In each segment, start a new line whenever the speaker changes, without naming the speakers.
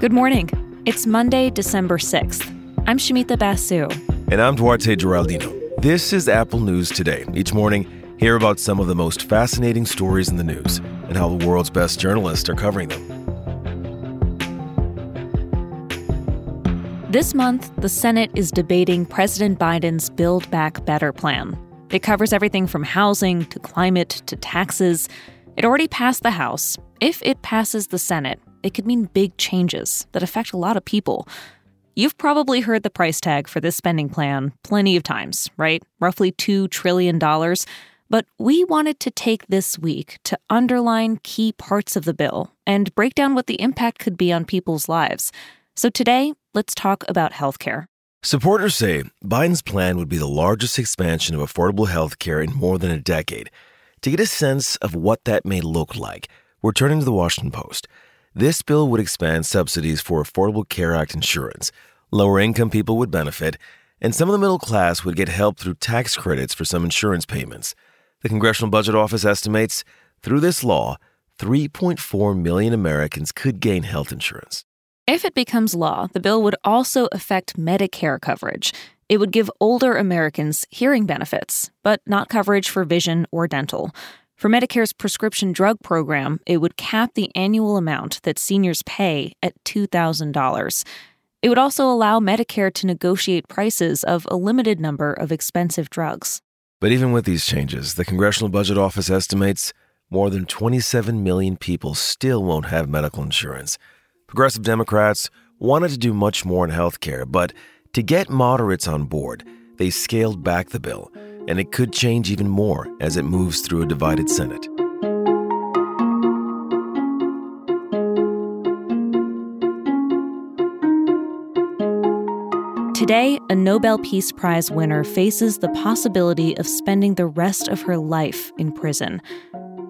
Good morning. It's Monday, December 6th. I'm Shamita Basu.
And I'm Duarte Geraldino. This is Apple News Today. Each morning, hear about some of the most fascinating stories in the news and how the world's best journalists are covering them.
This month, the Senate is debating President Biden's Build Back Better plan. It covers everything from housing to climate to taxes. It already passed the House. If it passes the Senate, it could mean big changes that affect a lot of people. You've probably heard the price tag for this spending plan plenty of times, right? Roughly $2 trillion. But we wanted to take this week to underline key parts of the bill and break down what the impact could be on people's lives. So today, let's talk about healthcare.
Supporters say Biden's plan would be the largest expansion of affordable health care in more than a decade. To get a sense of what that may look like, we're turning to the Washington Post. This bill would expand subsidies for Affordable Care Act insurance. Lower income people would benefit, and some of the middle class would get help through tax credits for some insurance payments. The Congressional Budget Office estimates through this law, 3.4 million Americans could gain health insurance.
If it becomes law, the bill would also affect Medicare coverage. It would give older Americans hearing benefits, but not coverage for vision or dental. For Medicare's prescription drug program, it would cap the annual amount that seniors pay at $2,000. It would also allow Medicare to negotiate prices of a limited number of expensive drugs.
But even with these changes, the Congressional Budget Office estimates more than 27 million people still won't have medical insurance. Progressive Democrats wanted to do much more in health care, but to get moderates on board, they scaled back the bill and it could change even more as it moves through a divided Senate.
Today, a Nobel Peace Prize winner faces the possibility of spending the rest of her life in prison.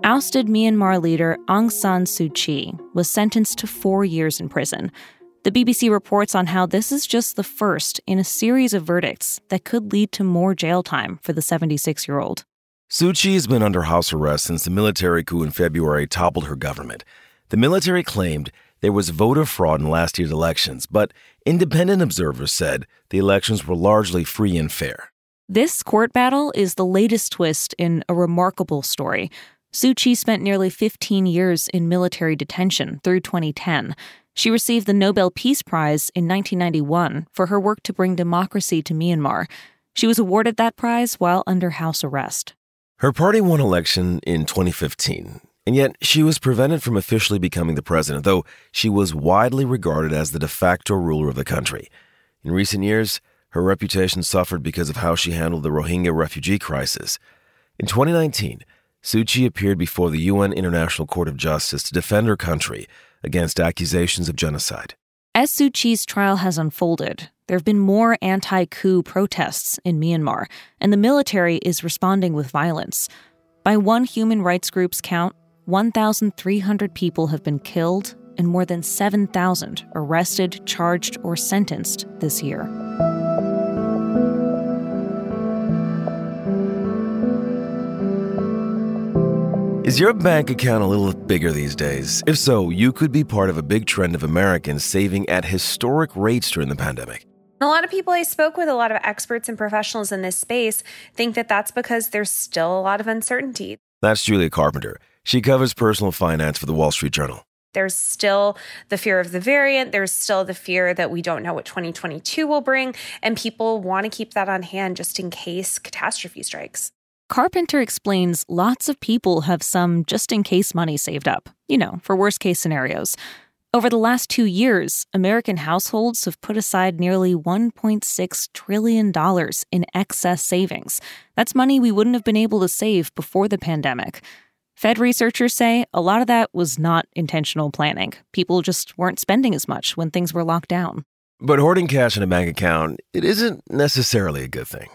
Ousted Myanmar leader Aung San Suu Kyi was sentenced to four years in prison. The BBC reports on how this is just the first in a series of verdicts that could lead to more jail time for the 76 year old.
Suu Kyi has been under house arrest since the military coup in February toppled her government. The military claimed there was voter fraud in last year's elections, but independent observers said the elections were largely free and fair.
This court battle is the latest twist in a remarkable story. Suu Kyi spent nearly 15 years in military detention through 2010. She received the Nobel Peace Prize in 1991 for her work to bring democracy to Myanmar. She was awarded that prize while under house arrest.
Her party won election in 2015, and yet she was prevented from officially becoming the president, though she was widely regarded as the de facto ruler of the country. In recent years, her reputation suffered because of how she handled the Rohingya refugee crisis. In 2019, Suu Kyi appeared before the UN International Court of Justice to defend her country against accusations of genocide.
As Suu Kyi's trial has unfolded, there have been more anti coup protests in Myanmar, and the military is responding with violence. By one human rights group's count, 1,300 people have been killed and more than 7,000 arrested, charged, or sentenced this year.
Is your bank account a little bigger these days? If so, you could be part of a big trend of Americans saving at historic rates during the pandemic.
A lot of people I spoke with, a lot of experts and professionals in this space, think that that's because there's still a lot of uncertainty.
That's Julia Carpenter. She covers personal finance for the Wall Street Journal.
There's still the fear of the variant. There's still the fear that we don't know what 2022 will bring. And people want to keep that on hand just in case catastrophe strikes.
Carpenter explains lots of people have some just in case money saved up, you know, for worst case scenarios. Over the last two years, American households have put aside nearly $1.6 trillion in excess savings. That's money we wouldn't have been able to save before the pandemic. Fed researchers say a lot of that was not intentional planning. People just weren't spending as much when things were locked down.
But hoarding cash in a bank account, it isn't necessarily a good thing.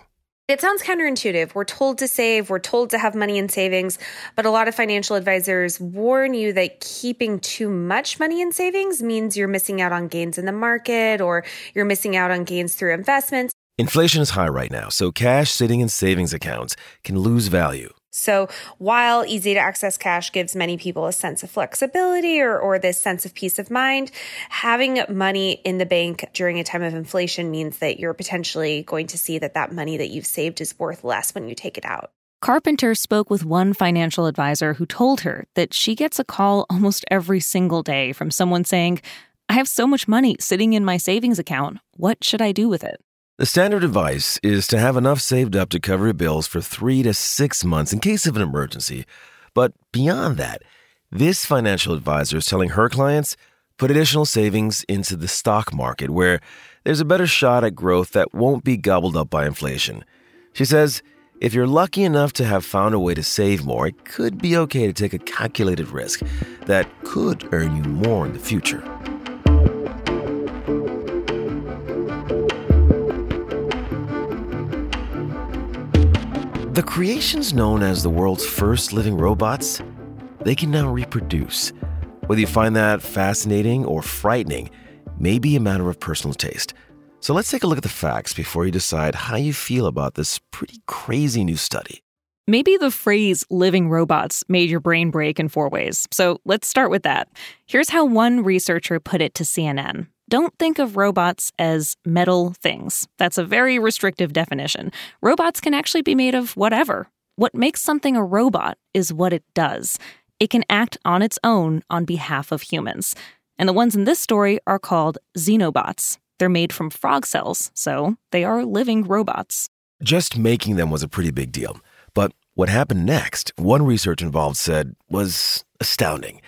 It sounds counterintuitive. We're told to save, we're told to have money in savings, but a lot of financial advisors warn you that keeping too much money in savings means you're missing out on gains in the market or you're missing out on gains through investments.
Inflation is high right now, so cash sitting in savings accounts can lose value.
So while easy to access cash gives many people a sense of flexibility or, or this sense of peace of mind, having money in the bank during a time of inflation means that you're potentially going to see that that money that you've saved is worth less when you take it out.
Carpenter spoke with one financial advisor who told her that she gets a call almost every single day from someone saying, I have so much money sitting in my savings account. What should I do with it?
The standard advice is to have enough saved up to cover your bills for three to six months in case of an emergency. But beyond that, this financial advisor is telling her clients put additional savings into the stock market where there's a better shot at growth that won't be gobbled up by inflation. She says, if you're lucky enough to have found a way to save more, it could be okay to take a calculated risk that could earn you more in the future. The creations known as the world's first living robots, they can now reproduce. Whether you find that fascinating or frightening may be a matter of personal taste. So let's take a look at the facts before you decide how you feel about this pretty crazy new study.
Maybe the phrase living robots made your brain break in four ways. So let's start with that. Here's how one researcher put it to CNN don't think of robots as metal things. That's a very restrictive definition. Robots can actually be made of whatever. What makes something a robot is what it does. It can act on its own on behalf of humans. And the ones in this story are called xenobots. They're made from frog cells, so they are living robots.
Just making them was a pretty big deal. But what happened next, one research involved said, was astounding.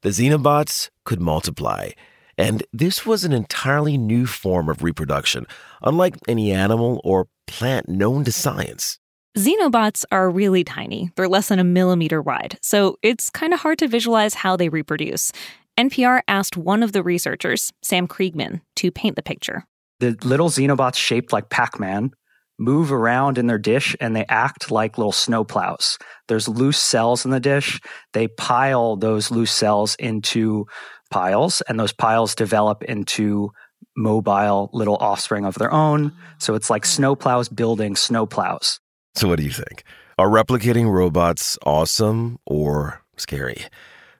The xenobots could multiply and this was an entirely new form of reproduction, unlike any animal or plant known to science.
Xenobots are really tiny. They're less than a millimeter wide, so it's kind of hard to visualize how they reproduce. NPR asked one of the researchers, Sam Kriegman, to paint the picture.
The little xenobots shaped like Pac Man move around in their dish and they act like little snowplows. There's loose cells in the dish. They pile those loose cells into piles, and those piles develop into mobile little offspring of their own. So it's like snowplows building snowplows.
So, what do you think? Are replicating robots awesome or scary?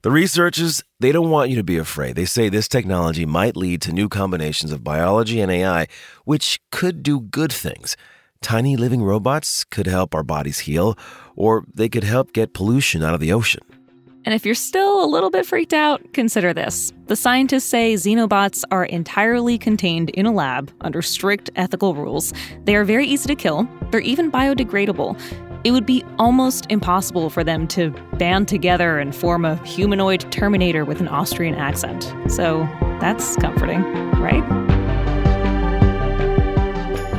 The researchers, they don't want you to be afraid. They say this technology might lead to new combinations of biology and AI, which could do good things. Tiny living robots could help our bodies heal, or they could help get pollution out of the ocean.
And if you're still a little bit freaked out, consider this. The scientists say xenobots are entirely contained in a lab under strict ethical rules. They are very easy to kill, they're even biodegradable. It would be almost impossible for them to band together and form a humanoid Terminator with an Austrian accent. So that's comforting, right?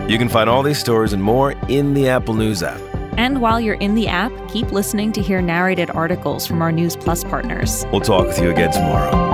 You can find all these stories and more in the Apple News app.
And while you're in the app, keep listening to hear narrated articles from our News Plus partners.
We'll talk with you again tomorrow.